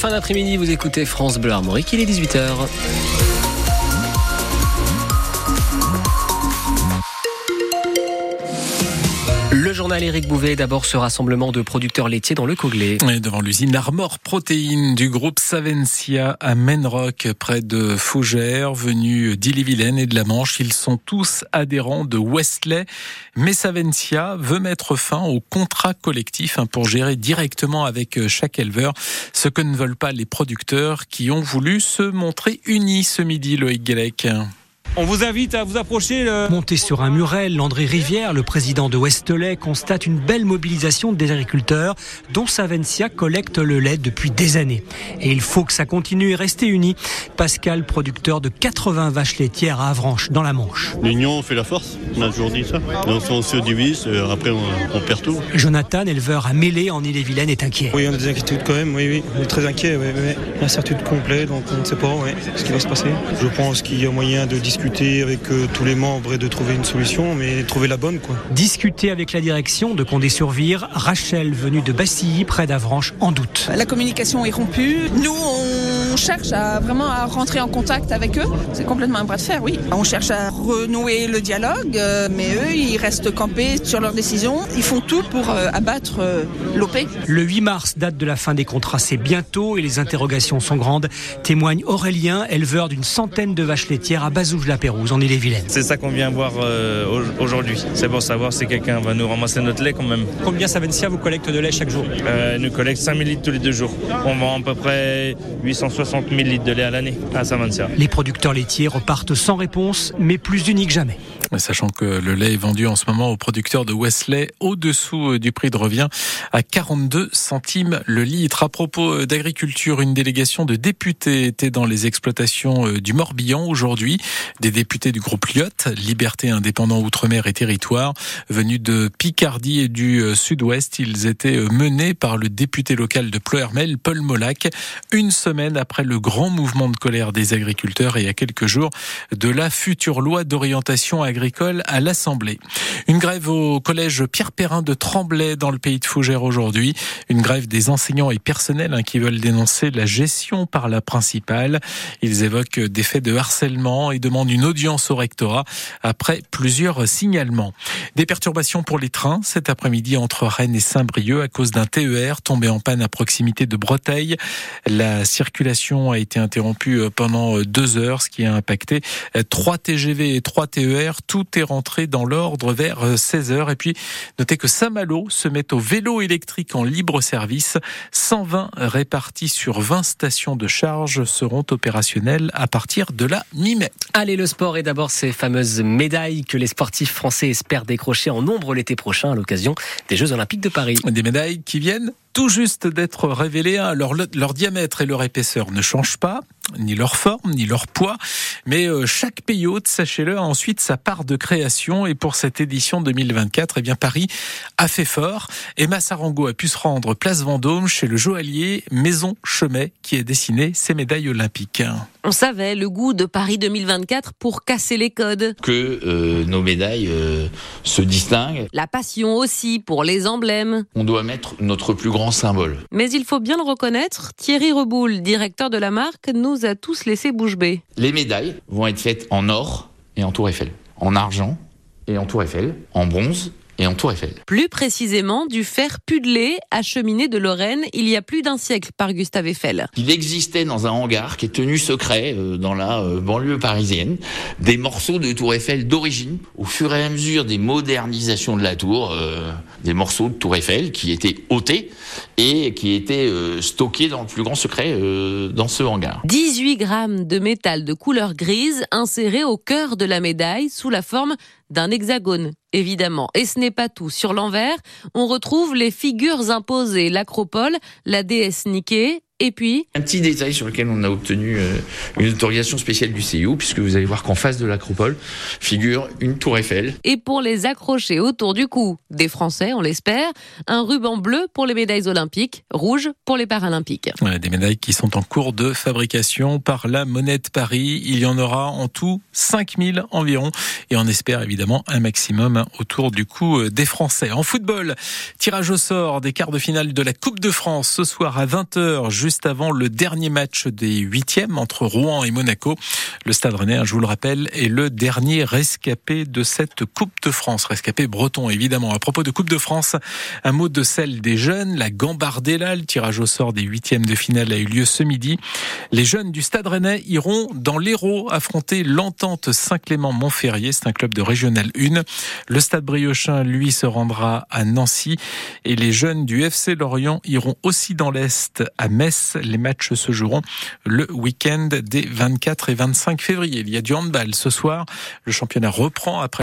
fin d'après-midi, vous écoutez France Bleu Armorique, il est 18h. Journal Éric Bouvet, d'abord ce rassemblement de producteurs laitiers dans le Coglé. devant l'usine Armor Protéines du groupe Savencia à Menrock, près de Fougères, venus d'Ille-et-Vilaine et de la Manche. Ils sont tous adhérents de Westley. Mais Savencia veut mettre fin au contrat collectif hein, pour gérer directement avec chaque éleveur ce que ne veulent pas les producteurs qui ont voulu se montrer unis ce midi, Loïc Guélec. On vous invite à vous approcher. Le... Monté sur un muret, Landry Rivière, le président de Westley, constate une belle mobilisation des agriculteurs, dont Savencia collecte le lait depuis des années. Et il faut que ça continue et rester uni. Pascal, producteur de 80 vaches laitières à Avranches, dans la Manche. L'union fait la force, on a toujours dit ça. Donc on se divise, euh, après on, perd tout. Jonathan, éleveur à Mêlée en Ille-et-Vilaine, est inquiet. Oui, on a des inquiétudes quand même, oui, oui. On est très inquiet, oui, oui. L'incertitude complète, donc on ne sait pas ce qui va se passer. Je pense qu'il y a moyen de discuter discuter avec euh, tous les membres et de trouver une solution, mais trouver la bonne. Quoi. Discuter avec la direction de Condé-sur-Vire, Rachel, venue de Bassilly, près d'Avranches, en doute. La communication est rompue. Nous, on cherche à vraiment à rentrer en contact avec eux. C'est complètement un bras de fer, oui. On cherche à renouer le dialogue, euh, mais eux, ils restent campés sur leurs décisions. Ils font tout pour euh, abattre l'OP. Le 8 mars, date de la fin des contrats, c'est bientôt et les interrogations sont grandes. Témoigne Aurélien, éleveur d'une centaine de vaches laitières à Bazouge la Pérouse, en Ille-et-Vilaine. C'est ça qu'on vient voir euh, aujourd'hui. C'est pour savoir si quelqu'un va nous ramasser notre lait quand même. Combien Savencia vous collecte de lait chaque jour? Euh, Nous collecte 5000 litres tous les deux jours. On vend à peu près 860 000 litres de lait à l'année à. Les producteurs laitiers repartent sans réponse, mais plus unis que jamais. Sachant que le lait est vendu en ce moment aux producteurs de Wesley au-dessous euh, du prix de revient à 42 centimes le litre. À propos euh, d'agriculture, une délégation de députés était dans les exploitations du Morbihan aujourd'hui des députés du groupe Lyotte, Liberté indépendant Outre-mer et Territoire, venus de Picardie et du euh, Sud-Ouest. Ils étaient euh, menés par le député local de Ploermel, Paul Molac, une semaine après le grand mouvement de colère des agriculteurs et à quelques jours de la future loi d'orientation agricole à l'Assemblée. Une grève au collège Pierre Perrin de Tremblay dans le pays de Fougères aujourd'hui. Une grève des enseignants et personnels hein, qui veulent dénoncer la gestion par la principale. Ils évoquent des faits de harcèlement et demandent une audience au rectorat après plusieurs signalements. Des perturbations pour les trains cet après-midi entre Rennes et Saint-Brieuc à cause d'un TER tombé en panne à proximité de Breteuil. La circulation a été interrompue euh, pendant euh, deux heures, ce qui a impacté euh, trois TGV et trois TER. Tout est rentré dans l'ordre vers 16 heures. Et puis, notez que Saint-Malo se met au vélo électrique en libre service. 120 répartis sur 20 stations de charge seront opérationnelles à partir de la mi-mai. Allez, le sport et d'abord ces fameuses médailles que les sportifs français espèrent décrocher en nombre l'été prochain à l'occasion des Jeux Olympiques de Paris. Des médailles qui viennent tout juste d'être révélées. Hein. Leur, leur diamètre et leur épaisseur ne changent pas ni leur forme, ni leur poids. Mais euh, chaque pays hôte, sachez-le, a ensuite sa part de création. Et pour cette édition 2024, eh bien, Paris a fait fort. Emma Sarango a pu se rendre place Vendôme chez le joaillier Maison Chemet qui a dessiné ses médailles olympiques. On savait le goût de Paris 2024 pour casser les codes. Que euh, nos médailles euh, se distinguent. La passion aussi pour les emblèmes. On doit mettre notre plus grand symbole. Mais il faut bien le reconnaître, Thierry Reboul, directeur de la marque, nous tous bouche bée. Les médailles vont être faites en or et en tour Eiffel, en argent et en tour Eiffel, en bronze et en Tour Eiffel. Plus précisément, du fer pudelé acheminé de Lorraine il y a plus d'un siècle par Gustave Eiffel. Il existait dans un hangar qui est tenu secret euh, dans la euh, banlieue parisienne des morceaux de Tour Eiffel d'origine. Au fur et à mesure des modernisations de la tour, euh, des morceaux de Tour Eiffel qui étaient ôtés et qui étaient stockés dans le plus grand secret dans ce hangar. 18 grammes de métal de couleur grise insérés au cœur de la médaille sous la forme d'un hexagone, évidemment. Et ce n'est pas tout. Sur l'envers, on retrouve les figures imposées, l'acropole, la déesse Niké et puis Un petit détail sur lequel on a obtenu euh, une autorisation spéciale du CIO, puisque vous allez voir qu'en face de l'acropole figure une tour Eiffel. Et pour les accrocher autour du cou des Français, on l'espère, un ruban bleu pour les médailles olympiques, rouge pour les paralympiques. des médailles qui sont en cours de fabrication par la Monnaie de Paris. Il y en aura en tout 5000 environ. Et on espère évidemment un maximum autour du cou euh, des Français. En football, tirage au sort des quarts de finale de la Coupe de France ce soir à 20h juste avant le dernier match des huitièmes entre Rouen et Monaco. Le Stade Rennais, hein, je vous le rappelle, est le dernier rescapé de cette Coupe de France. Rescapé breton, évidemment. À propos de Coupe de France, un mot de celle des jeunes. La Gambardella, le tirage au sort des huitièmes de finale a eu lieu ce midi. Les jeunes du Stade Rennais iront dans l'Hérault affronter l'entente Saint-Clément-Montferrier. C'est un club de Régional 1. Le Stade Briochin, lui, se rendra à Nancy. Et les jeunes du FC Lorient iront aussi dans l'Est à Metz. Les matchs se joueront le week-end des 24 et 25 février. Il y a du handball ce soir. Le championnat reprend après